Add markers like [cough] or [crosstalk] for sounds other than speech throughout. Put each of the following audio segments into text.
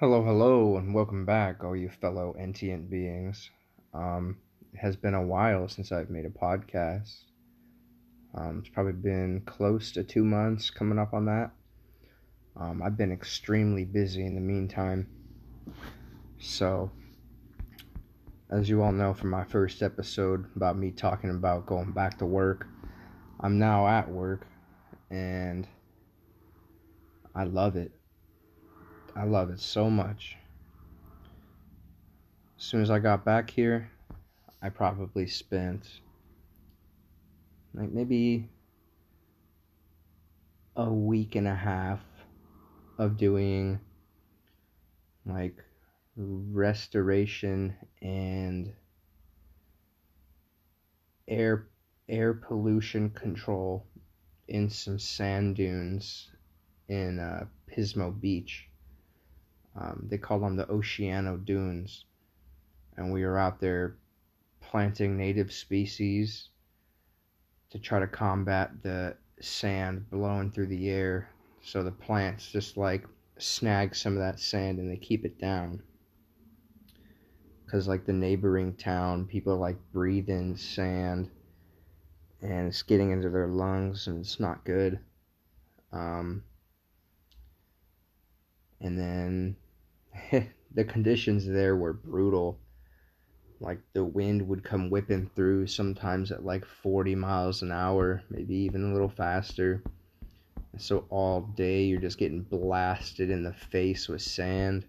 Hello, hello, and welcome back, all you fellow entient beings. Um, it has been a while since I've made a podcast. Um, it's probably been close to two months coming up on that. Um, I've been extremely busy in the meantime. So, as you all know from my first episode about me talking about going back to work, I'm now at work and I love it. I love it so much. As soon as I got back here, I probably spent like maybe a week and a half of doing like restoration and air air pollution control in some sand dunes in uh, Pismo Beach. Um, they call them the Oceano Dunes. And we were out there planting native species to try to combat the sand blowing through the air. So the plants just like snag some of that sand and they keep it down. Because, like, the neighboring town, people like breathe in sand and it's getting into their lungs and it's not good. Um, and then [laughs] the conditions there were brutal. Like the wind would come whipping through sometimes at like 40 miles an hour, maybe even a little faster. And so all day you're just getting blasted in the face with sand.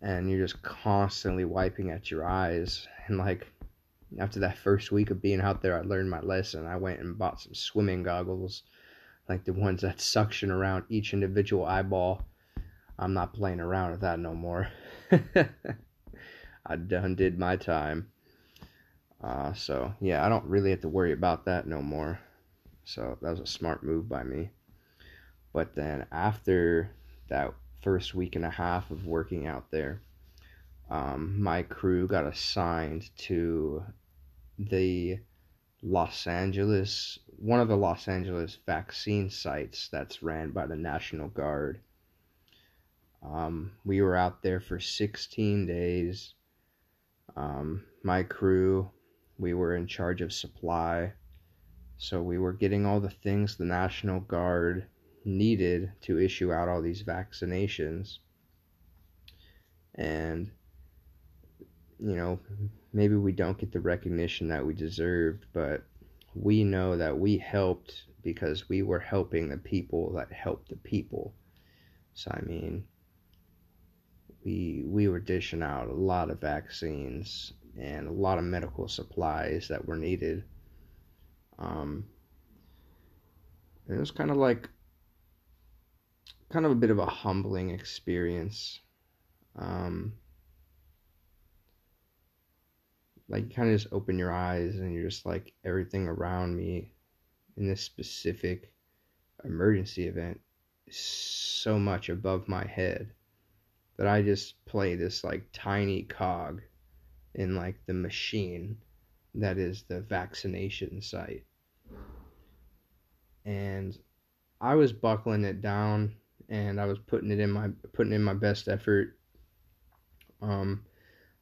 And you're just constantly wiping at your eyes. And like after that first week of being out there, I learned my lesson. I went and bought some swimming goggles, like the ones that suction around each individual eyeball I'm not playing around with that no more. [laughs] I done did my time. Uh, so yeah, I don't really have to worry about that no more. So that was a smart move by me. But then after that first week and a half of working out there, um, my crew got assigned to the Los Angeles, one of the Los Angeles vaccine sites that's ran by the National Guard. Um, we were out there for 16 days. Um, my crew, we were in charge of supply. So we were getting all the things the National Guard needed to issue out all these vaccinations. And, you know, maybe we don't get the recognition that we deserved, but we know that we helped because we were helping the people that helped the people. So, I mean, we we were dishing out a lot of vaccines and a lot of medical supplies that were needed. Um, it was kind of like kind of a bit of a humbling experience. Um, like kind of just open your eyes and you're just like everything around me in this specific emergency event is so much above my head that I just play this like tiny cog in like the machine that is the vaccination site. And I was buckling it down and I was putting it in my putting in my best effort. Um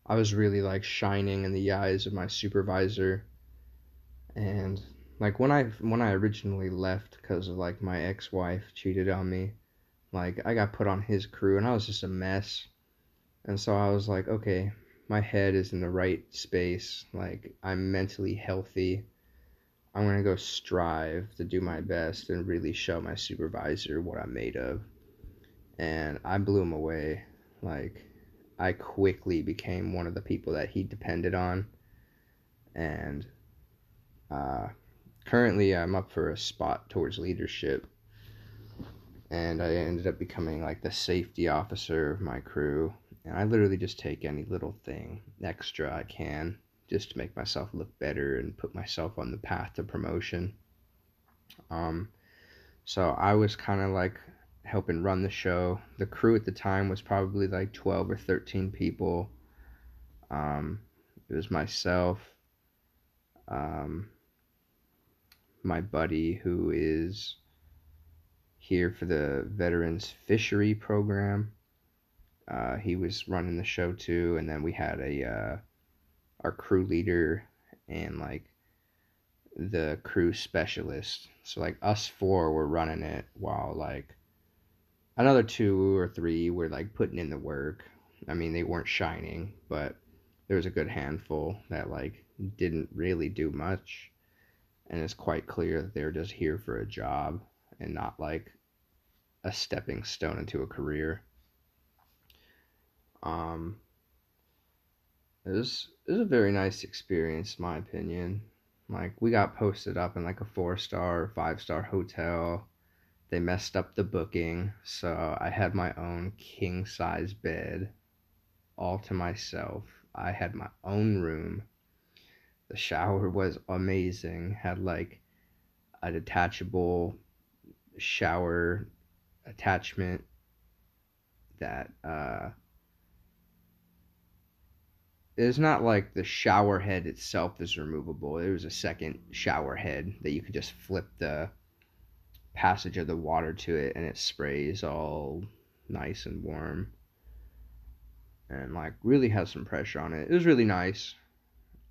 I was really like shining in the eyes of my supervisor and like when I when I originally left cuz of like my ex-wife cheated on me like I got put on his crew and I was just a mess. And so I was like, okay, my head is in the right space. Like I'm mentally healthy. I'm going to go strive to do my best and really show my supervisor what I'm made of. And I blew him away. Like I quickly became one of the people that he depended on. And uh, currently I'm up for a spot towards leadership and I ended up becoming like the safety officer of my crew. And I literally just take any little thing extra I can just to make myself look better and put myself on the path to promotion. Um, so I was kind of like helping run the show. The crew at the time was probably like 12 or 13 people. Um, it was myself, um, my buddy who is here for the Veterans Fishery Program. Uh, he was running the show too, and then we had a uh, our crew leader and like the crew specialist. So like us four were running it while like another two or three were like putting in the work. I mean, they weren't shining, but there was a good handful that like didn't really do much. And it's quite clear that they're just here for a job and not like a stepping stone into a career. Um, it was it was a very nice experience, my opinion. Like we got posted up in like a four star, five star hotel. They messed up the booking, so I had my own king size bed all to myself. I had my own room. The shower was amazing. Had like a detachable shower attachment that uh it's not like the shower head itself is removable. There was a second shower head that you could just flip the passage of the water to it and it sprays all nice and warm. And like really has some pressure on it. It was really nice.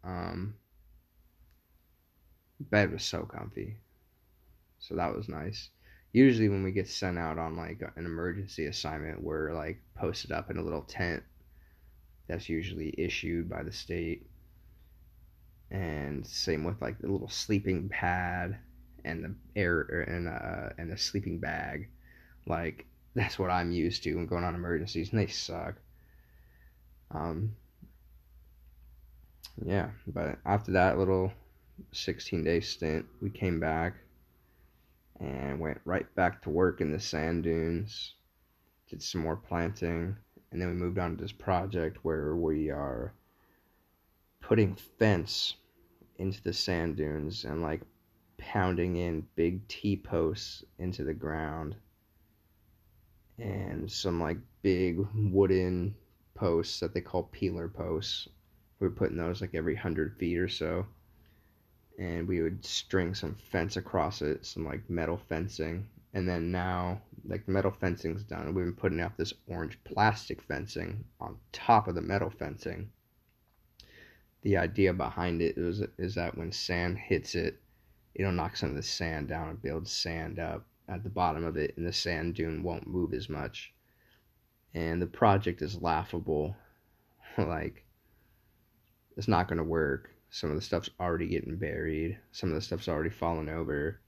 Um bed was so comfy. So that was nice. Usually when we get sent out on like an emergency assignment, we're like posted up in a little tent that's usually issued by the state. And same with like the little sleeping pad and the air and uh and the sleeping bag. Like [laughs] that's what I'm used to when going on emergencies, and they suck. Um. Yeah, but after that little 16 day stint, we came back and went right back to work in the sand dunes. Did some more planting and then we moved on to this project where we are putting fence into the sand dunes and like pounding in big T posts into the ground and some like big wooden posts that they call peeler posts. We're putting those like every hundred feet or so. And we would string some fence across it, some like metal fencing, and then now like the metal fencing's done. We've been putting out this orange plastic fencing on top of the metal fencing. The idea behind it is, is that when sand hits it it'll knock some of the sand down and build sand up at the bottom of it and the sand dune won't move as much. And the project is laughable. [laughs] Like it's not going to work some of the stuff's already getting buried some of the stuff's already fallen over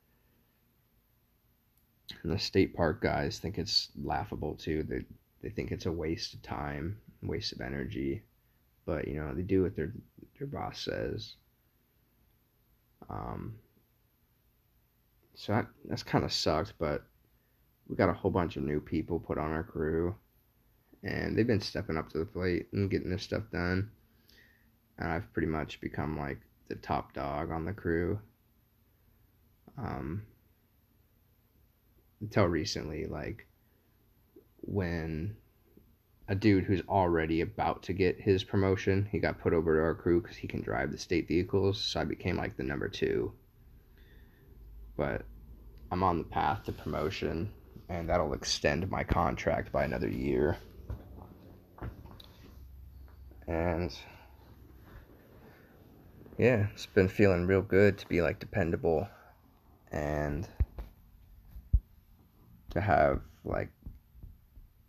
and the state park guys think it's laughable too. They they think it's a waste of time, waste of energy. But you know, they do what their their boss says. Um so that that's kind of sucked, but we got a whole bunch of new people put on our crew and they've been stepping up to the plate and getting this stuff done. And I've pretty much become like the top dog on the crew. Um, until recently, like when a dude who's already about to get his promotion, he got put over to our crew because he can drive the state vehicles. So I became like the number two. But I'm on the path to promotion, and that'll extend my contract by another year. And yeah, it's been feeling real good to be like dependable and to have like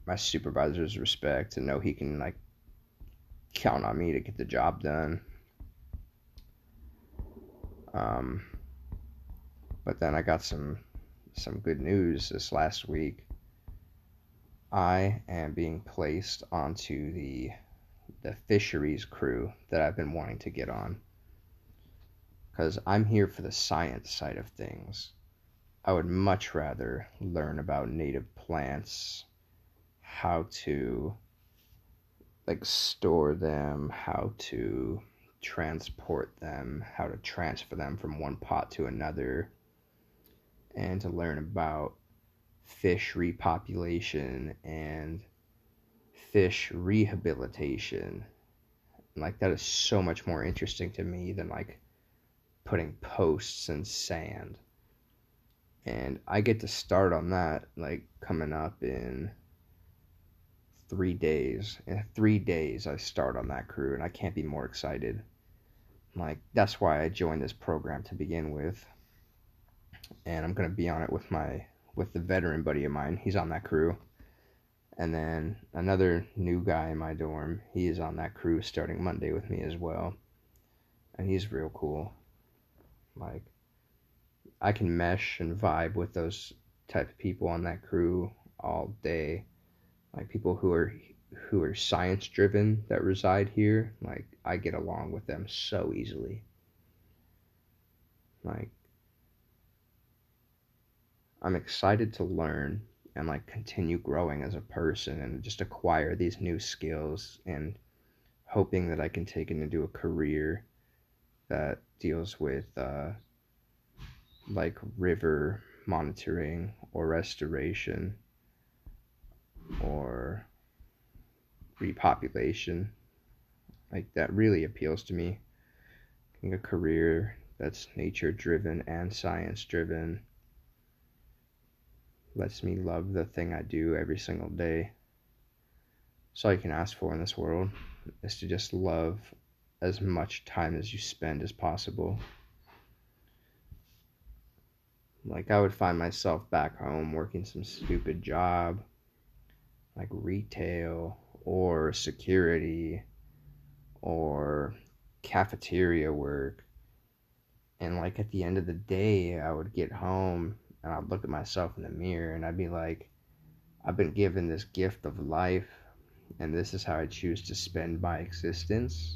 my supervisor's respect and know he can like count on me to get the job done. Um, but then I got some some good news this last week. I am being placed onto the the fisheries crew that I've been wanting to get on. Cuz I'm here for the science side of things. I would much rather learn about native plants, how to like store them, how to transport them, how to transfer them from one pot to another, and to learn about fish repopulation and fish rehabilitation. Like that is so much more interesting to me than like putting posts in sand and I get to start on that like coming up in three days. In three days, I start on that crew, and I can't be more excited. Like, that's why I joined this program to begin with. And I'm going to be on it with my with the veteran buddy of mine. He's on that crew. And then another new guy in my dorm, he is on that crew starting Monday with me as well. And he's real cool. Like I can mesh and vibe with those type of people on that crew all day. Like people who are who are science driven that reside here, like I get along with them so easily. Like I'm excited to learn and like continue growing as a person and just acquire these new skills and hoping that I can take it into a career that deals with uh, like river monitoring or restoration or repopulation. Like that really appeals to me. a career that's nature driven and science driven lets me love the thing I do every single day. That's all you can ask for in this world is to just love as much time as you spend as possible. Like, I would find myself back home working some stupid job, like retail or security or cafeteria work. And, like, at the end of the day, I would get home and I'd look at myself in the mirror and I'd be like, I've been given this gift of life, and this is how I choose to spend my existence.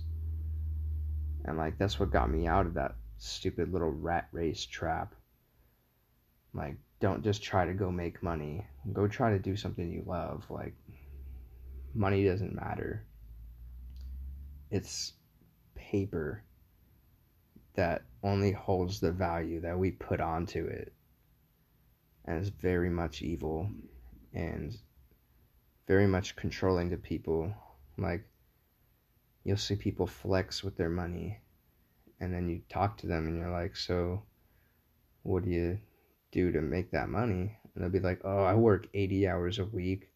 And, like, that's what got me out of that stupid little rat race trap like, don't just try to go make money. Go try to do something you love. Like, money doesn't matter. It's paper that only holds the value that we put onto it. And it's very much evil and very much controlling to people. Like, you'll see people flex with their money, and then you talk to them, and you're like, So, what do you do to make that money? And they'll be like, oh, I work 80 hours a week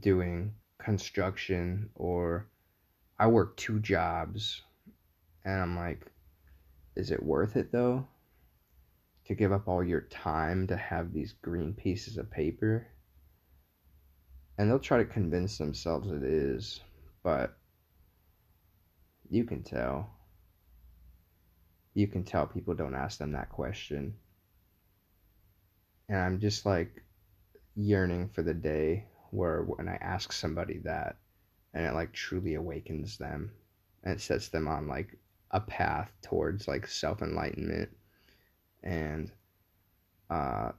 doing construction, or I work two jobs. And I'm like, is it worth it though? To give up all your time to have these green pieces of paper? And they'll try to convince themselves it is, but you can tell. You can tell people don't ask them that question and I'm just like yearning for the day where when I ask somebody that and it like truly awakens them and it sets them on like a path towards like self enlightenment and uh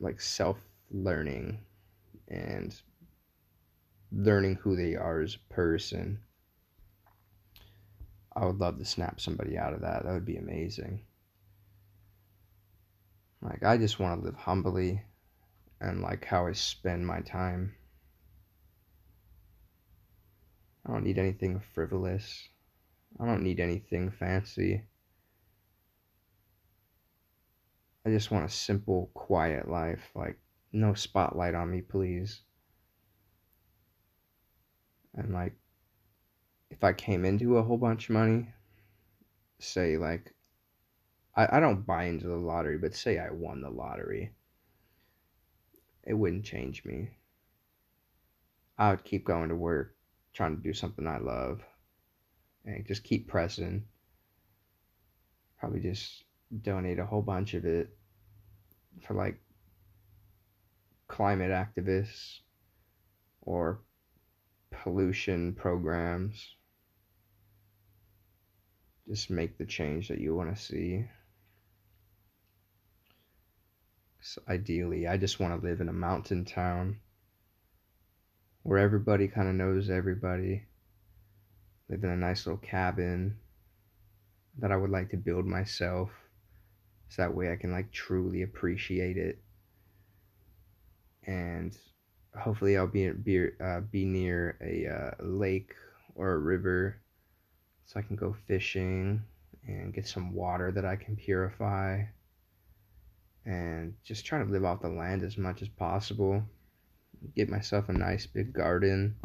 like self learning and learning who they are as a person. I would love to snap somebody out of that. That would be amazing. Like, I just want to live humbly and like how I spend my time. I don't need anything frivolous. I don't need anything fancy. I just want a simple, quiet life. Like, no spotlight on me, please. And, like, if I came into a whole bunch of money, say, like, I, I don't buy into the lottery, but say I won the lottery, it wouldn't change me. I would keep going to work, trying to do something I love, and just keep pressing. Probably just donate a whole bunch of it for like climate activists or pollution programs. Just make the change that you want to see. So ideally, I just want to live in a mountain town where everybody kind of knows everybody. Live in a nice little cabin that I would like to build myself. So that way I can like truly appreciate it. And hopefully I'll be be, uh, be near a uh, lake or a river so I can go fishing and get some water that I can purify and just try to live off the land as much as possible. get myself a nice big garden.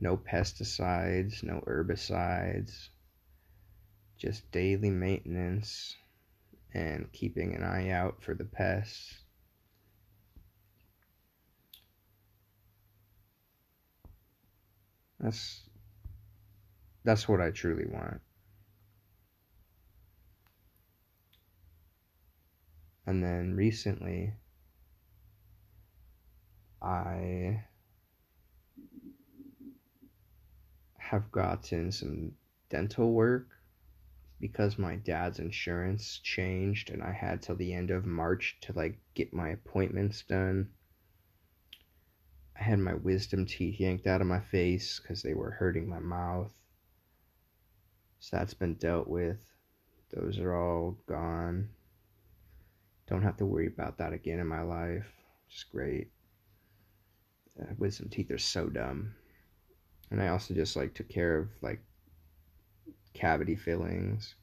No pesticides, no herbicides, just daily maintenance and keeping an eye out for the pests. That's that's what I truly want. And then recently I have gotten some dental work because my dad's insurance changed and I had till the end of March to like get my appointments done. I had my wisdom teeth yanked out of my face because they were hurting my mouth. So that's been dealt with. Those are all gone. Don't have to worry about that again in my life. It's great. Uh, wisdom teeth are so dumb. And I also just like took care of like cavity fillings.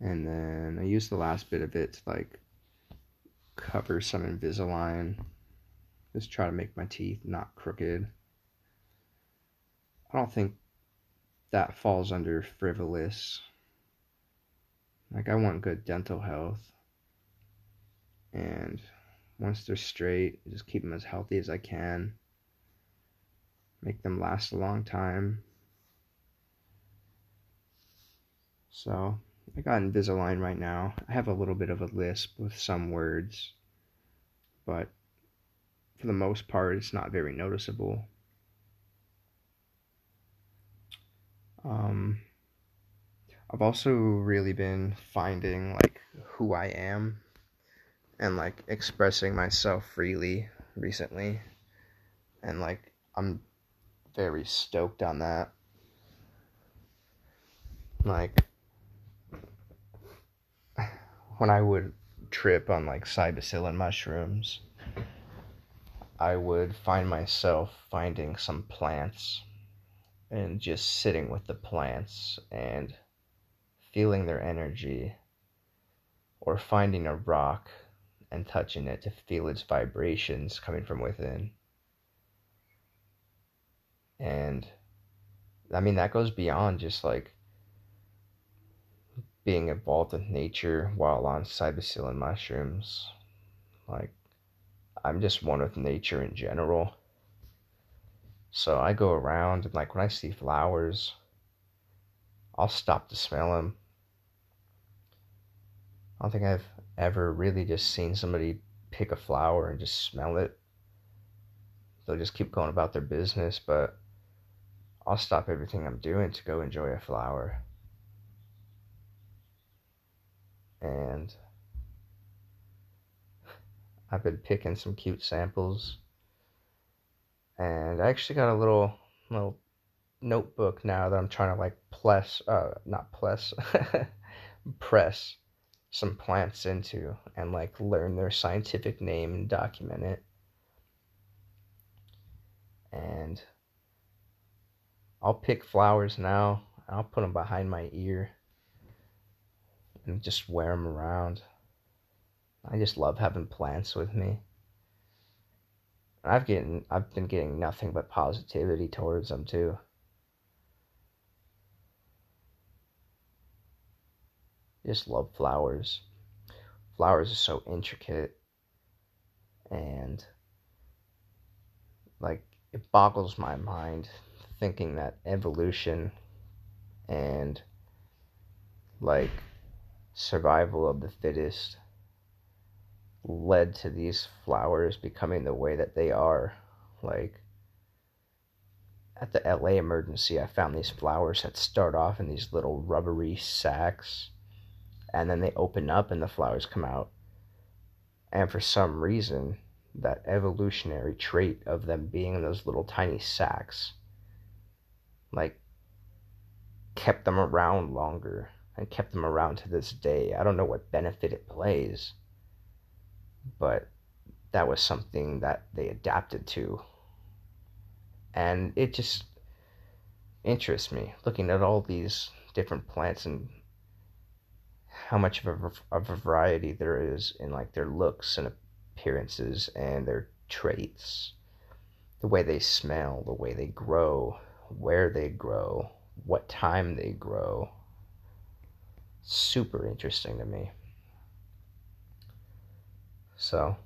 And then I used the last bit of it to like cover some Invisalign. Just try to make my teeth not crooked. I don't think that falls under frivolous. Like, I want good dental health. And once they're straight, just keep them as healthy as I can. Make them last a long time. So, I got Invisalign right now. I have a little bit of a lisp with some words, but for the most part, it's not very noticeable. Um, I've also really been finding like who I am and like expressing myself freely recently. And like I'm very stoked on that. Like [sighs] when I would trip on like psilocybin mushrooms, I would find myself finding some plants and just sitting with the plants and feeling their energy or finding a rock and touching it to feel its vibrations coming from within. And I mean, that goes beyond just like being involved with nature while on psilocybin mushrooms. Like, I'm just one with nature in general. So I go around and like when I see flowers, I'll stop to smell them. I don't think I've ever really just seen somebody pick a flower and just smell it. They'll just keep going about their business, but I'll stop everything I'm doing to go enjoy a flower. And I've been picking some cute samples and I actually got a little little notebook now that I'm trying to like press, uh, not press, [laughs] press some plants into and like learn their scientific name and document it. And I'll pick flowers now. I'll put them behind my ear and just wear them around. I just love having plants with me. I've getting I've been getting nothing but positivity towards them too. Just love flowers. Flowers are so intricate and like it boggles my mind thinking that evolution and like survival of the fittest led to these flowers becoming the way that they are. Like at the LA emergency, I found these flowers that start off in these little rubbery sacks and then they open up and the flowers come out. And for some reason, that evolutionary trait of them being in those little tiny sacks, like, kept them around longer and kept them around to this day. I don't know what benefit it plays but that was something that they adapted to. And it just interests me looking at all these different plants and how much of a, a variety there is in like their looks and appearances and their traits, the way they smell, the way they grow, where they grow, what time they grow. Super interesting to me. So,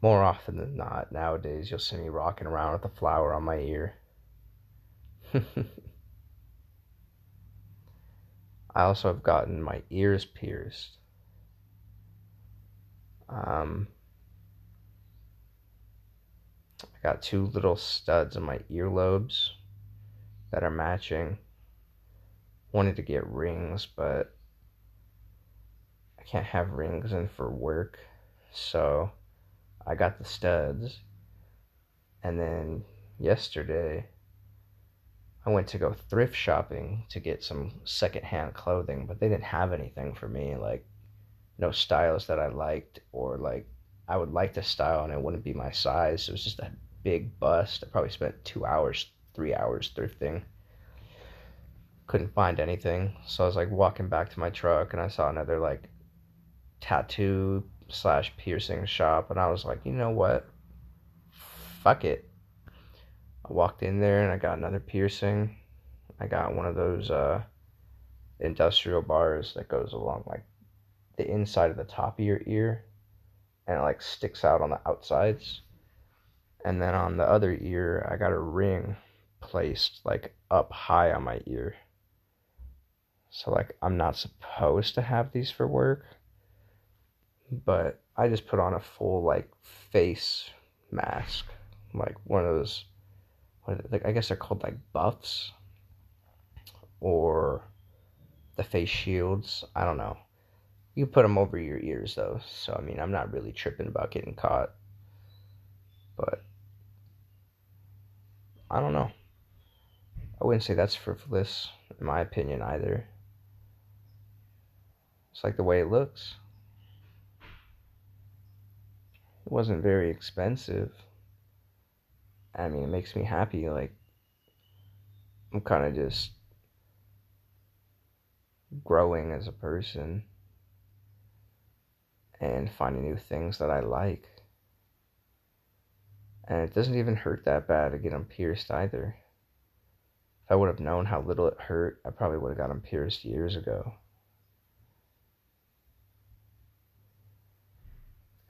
more often than not, nowadays, you'll see me rocking around with a flower on my ear. [laughs] I also have gotten my ears pierced. Um, I got two little studs in my earlobes that are matching. Wanted to get rings, but I can't have rings in for work. So I got the studs. And then yesterday, I went to go thrift shopping to get some secondhand clothing, but they didn't have anything for me. Like, no styles that I liked, or like I would like to style and it wouldn't be my size. It was just a big bust. I probably spent two hours, three hours thrifting. Couldn't find anything. So I was like walking back to my truck and I saw another like tattoo slash piercing shop and I was like, you know what? Fuck it. I walked in there and I got another piercing. I got one of those uh, industrial bars that goes along like the inside of the top of your ear and it like sticks out on the outsides. And then on the other ear, I got a ring placed like up high on my ear. So like I'm not supposed to have these for work, but I just put on a full like face mask, like one of those. What I guess they're called like buffs, or the face shields. I don't know. You put them over your ears though, so I mean I'm not really tripping about getting caught, but I don't know. I wouldn't say that's frivolous in my opinion either. It's like the way it looks. Wasn't very expensive. I mean, it makes me happy. Like, I'm kind of just growing as a person and finding new things that I like. And it doesn't even hurt that bad to get them pierced either. If I would have known how little it hurt, I probably would have got them pierced years ago.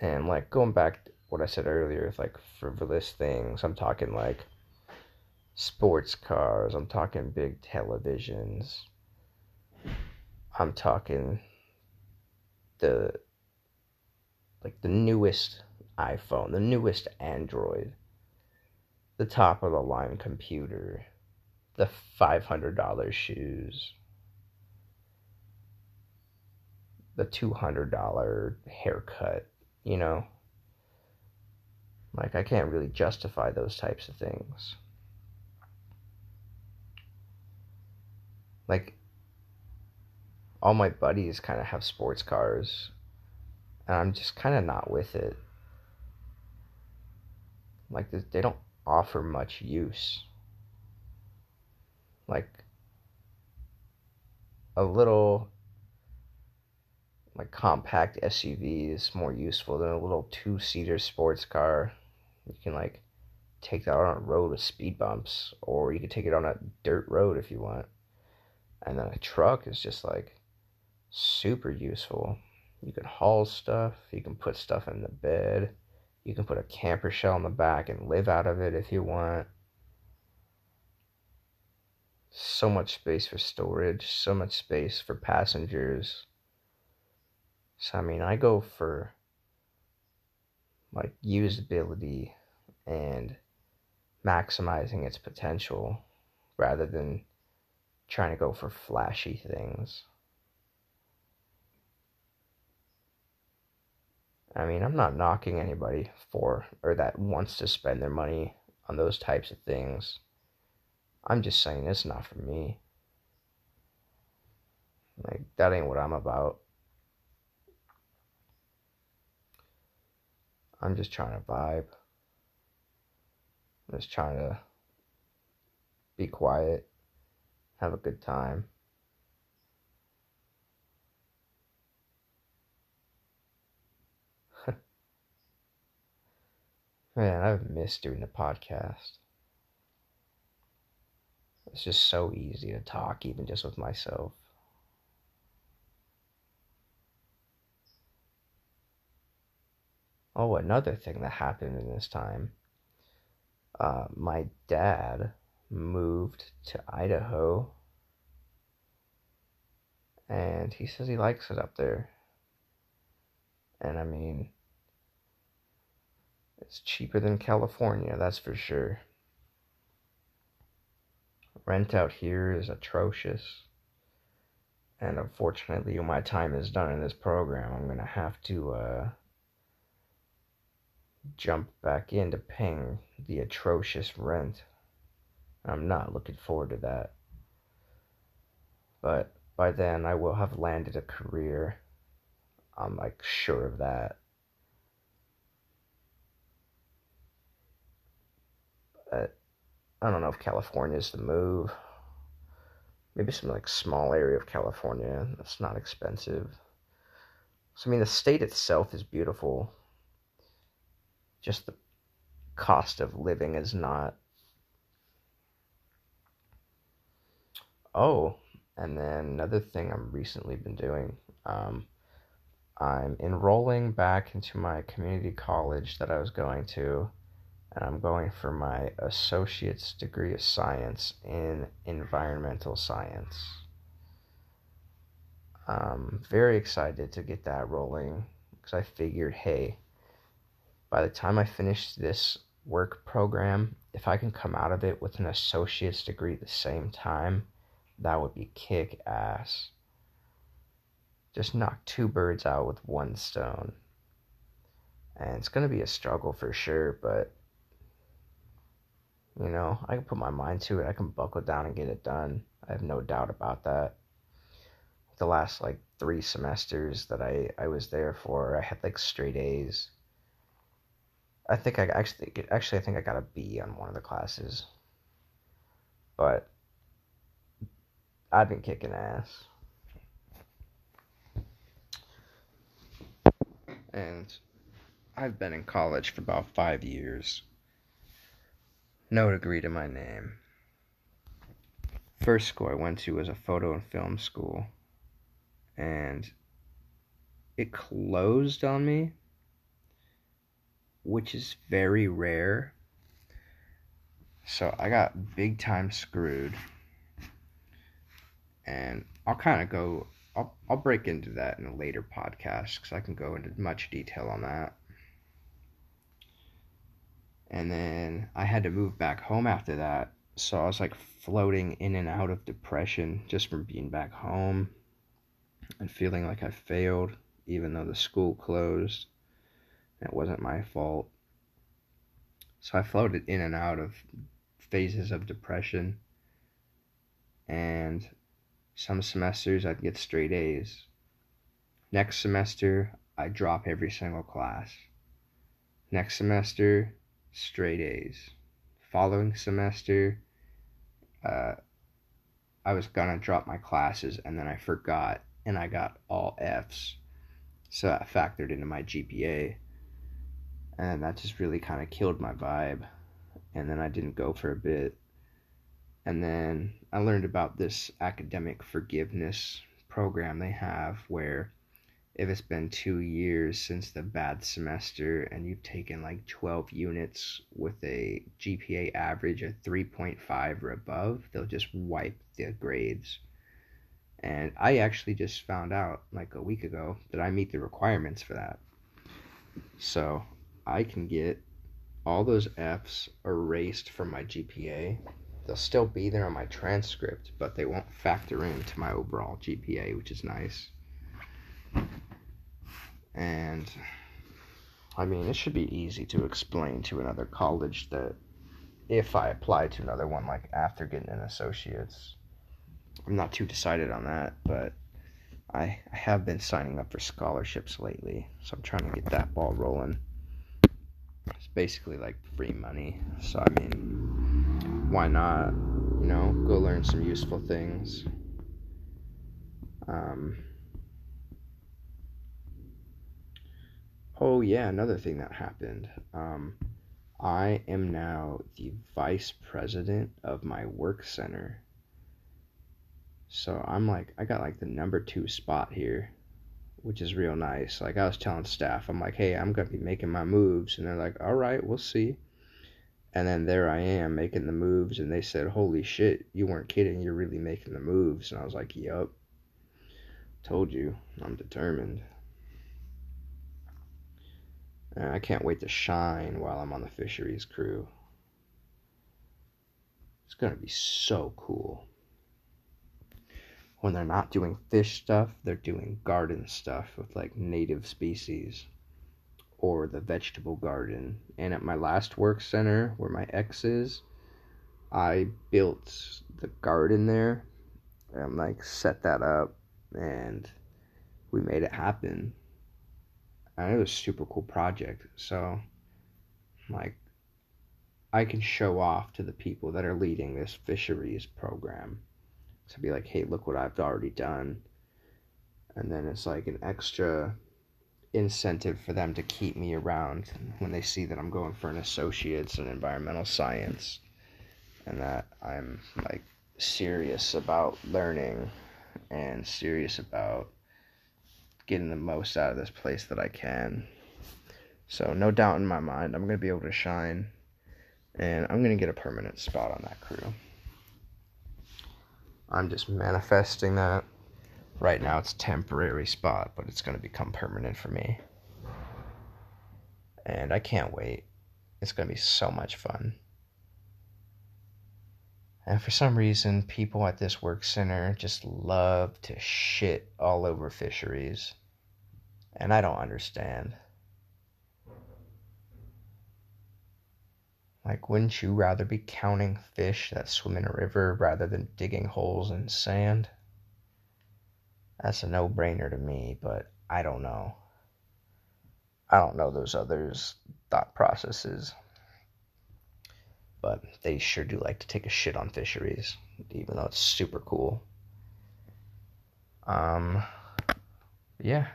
And like going back what I said earlier with like frivolous things, I'm talking like sports cars, I'm talking big televisions, I'm talking the like the newest iPhone, the newest Android, the top of the line computer, the $500 shoes, the $200 haircut you know? Like, I can't really justify those types of things. Like, all my buddies kind of have sports cars, and I'm just kind of not with it. Like, they don't offer much use. Like, a little like compact SUV is more useful than a little two seater sports car. You can like take that on a road with speed bumps, or you can take it on a dirt road if you want. And then a truck is just like super useful. You can haul stuff, you can put stuff in the bed, you can put a camper shell in the back and live out of it if you want. So much space for storage, so much space for passengers so I mean, I go for like usability and maximizing its potential rather than trying to go for flashy things. I mean, I'm not knocking anybody for or that wants to spend their money on those types of things. I'm just saying it's not for me. Like that ain't what I'm about. I'm just trying to vibe. I'm just trying to be quiet, have a good time. [laughs] Man, I've missed doing the podcast. It's just so easy to talk, even just with myself. Oh, another thing that happened in this time. Uh, my dad moved to Idaho and he says he likes it up there. And I mean, it's cheaper than California, that's for sure. Rent out here is atrocious. And unfortunately, my time is done in this program, I'm going to have to uh, jump back into paying the atrocious rent. I'm not looking forward to that. But by then, I will have landed a career. I'm like sure of that. But I don't know if California is the move. Maybe some like small area of California that's not expensive. So I mean, the state itself is beautiful. Just the cost of living is not. Oh, and then another thing I've recently been doing. Um, I'm enrolling back into my community college that I was going to and I'm going for my associate's degree of science in environmental science. I'm very excited to get that rolling because I figured, hey, by the time I finish this work program, if I can come out of it with an associate's degree at the same time, that would be kick ass. Just knock two birds out with one stone. And it's going to be a struggle for sure, but you know, I can put my mind to it. I can buckle down and get it done. I have no doubt about that. The last like three semesters that I, I was there for, I had like straight A's. I think I actually actually I think I got a B on one of the classes. But I've been kicking ass. And I've been in college for about five years no degree to my name. First school I went to was a photo and film school, and it closed on me, which is very rare. So I got big time screwed. And I'll kind of go, I'll, I'll break into that in a later podcast because I can go into much detail on that and then I had to move back home after that. So I was like floating in and out of depression just from being back home and feeling like I failed, even though the school closed. It wasn't my fault. So I floated in and out of phases of depression. And some semesters I'd get straight A's. Next semester, I'd drop every single class. Next semester, straight A's. Following semester, uh, I was gonna drop my classes and then I forgot and I got all F's. So that factored into my GPA. And that just really kind of killed my vibe. And then I didn't go for a bit. And then I learned about this academic forgiveness program they have where if it's been two years since the bad semester and you've taken like 12 units with a GPA average of 3.5 or above, they'll just wipe the grades. And I actually just found out like a week ago that I meet the requirements for that. So I can get all those F's erased from my GPA. They'll still be there on my transcript, but they won't factor into my overall GPA, which is nice. And I mean, it should be easy to explain to another college that if I apply to another one, like after getting an associate's, I'm not too decided on that, but I, I have been signing up for scholarships lately, so I'm trying to get that ball rolling. Basically like free money, so I mean, why not? You know, go learn some useful things. Um, Oh yeah, another thing that happened. Um, I am now the vice president of my work center. So I'm like, I got like the number two spot here, which is real nice. Like I was telling staff, I'm like, hey, I'm gonna be making my moves, and they're like, all right, we'll see. And then there I am making the moves, and they said, holy shit, you weren't kidding, you're really making the moves. And I was like, yup. Told you, I'm determined. And I can't wait to shine while I'm on the fisheries crew. It's gonna be so cool. When they're not doing fish stuff, they're doing garden stuff with like native species or the vegetable garden. And at my last work center where my ex is, I built the garden there and like set that up and we made it happen and it was a super cool project. So, like, I can show off to the people that are leading this fisheries program to be like, hey, look what I've already done. And then it's like an extra incentive for them to keep me around when they see that I'm going for an associate's in environmental science and that I'm like serious about learning and serious about getting the most out of this place that I can. So, no doubt in my mind, I'm going to be able to shine and I'm going to get a permanent spot on that crew. I'm just manifesting that. Right now, it's temporary spot, but it's going to become permanent for me. And I can't wait. It's going to be so much fun. And for some reason, people at this work center just love to shit all over fisheries. And I don't understand. Like, wouldn't you rather be counting fish that swim in a river rather than digging holes in sand? That's a no brainer to me, but I don't know. I don't know those others' thought processes. But they sure do like to take a shit on fisheries, even though it's super cool. Um, yeah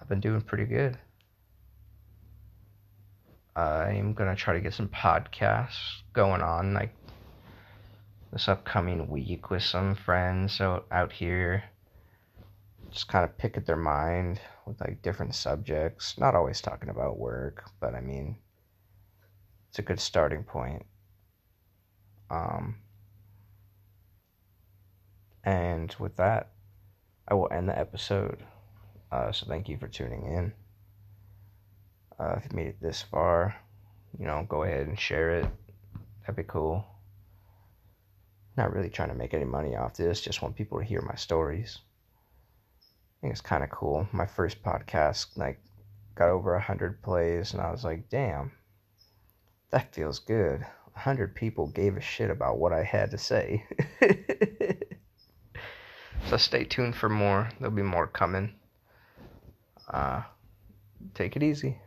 I've been doing pretty good. I'm gonna try to get some podcasts going on like this upcoming week with some friends out, out here. Just kind of pick at their mind with like different subjects. Not always talking about work, but I mean, it's a good starting point. Um, and with that, I will end the episode. Uh, so thank you for tuning in. Uh, if you made it this far, you know, go ahead and share it. That'd be cool. Not really trying to make any money off this, just want people to hear my stories. I think it's kind of cool. My first podcast, like, got over a hundred plays, and I was like, damn, that feels good. A hundred people gave a shit about what I had to say. [laughs] so stay tuned for more. There'll be more coming. Uh, take it easy.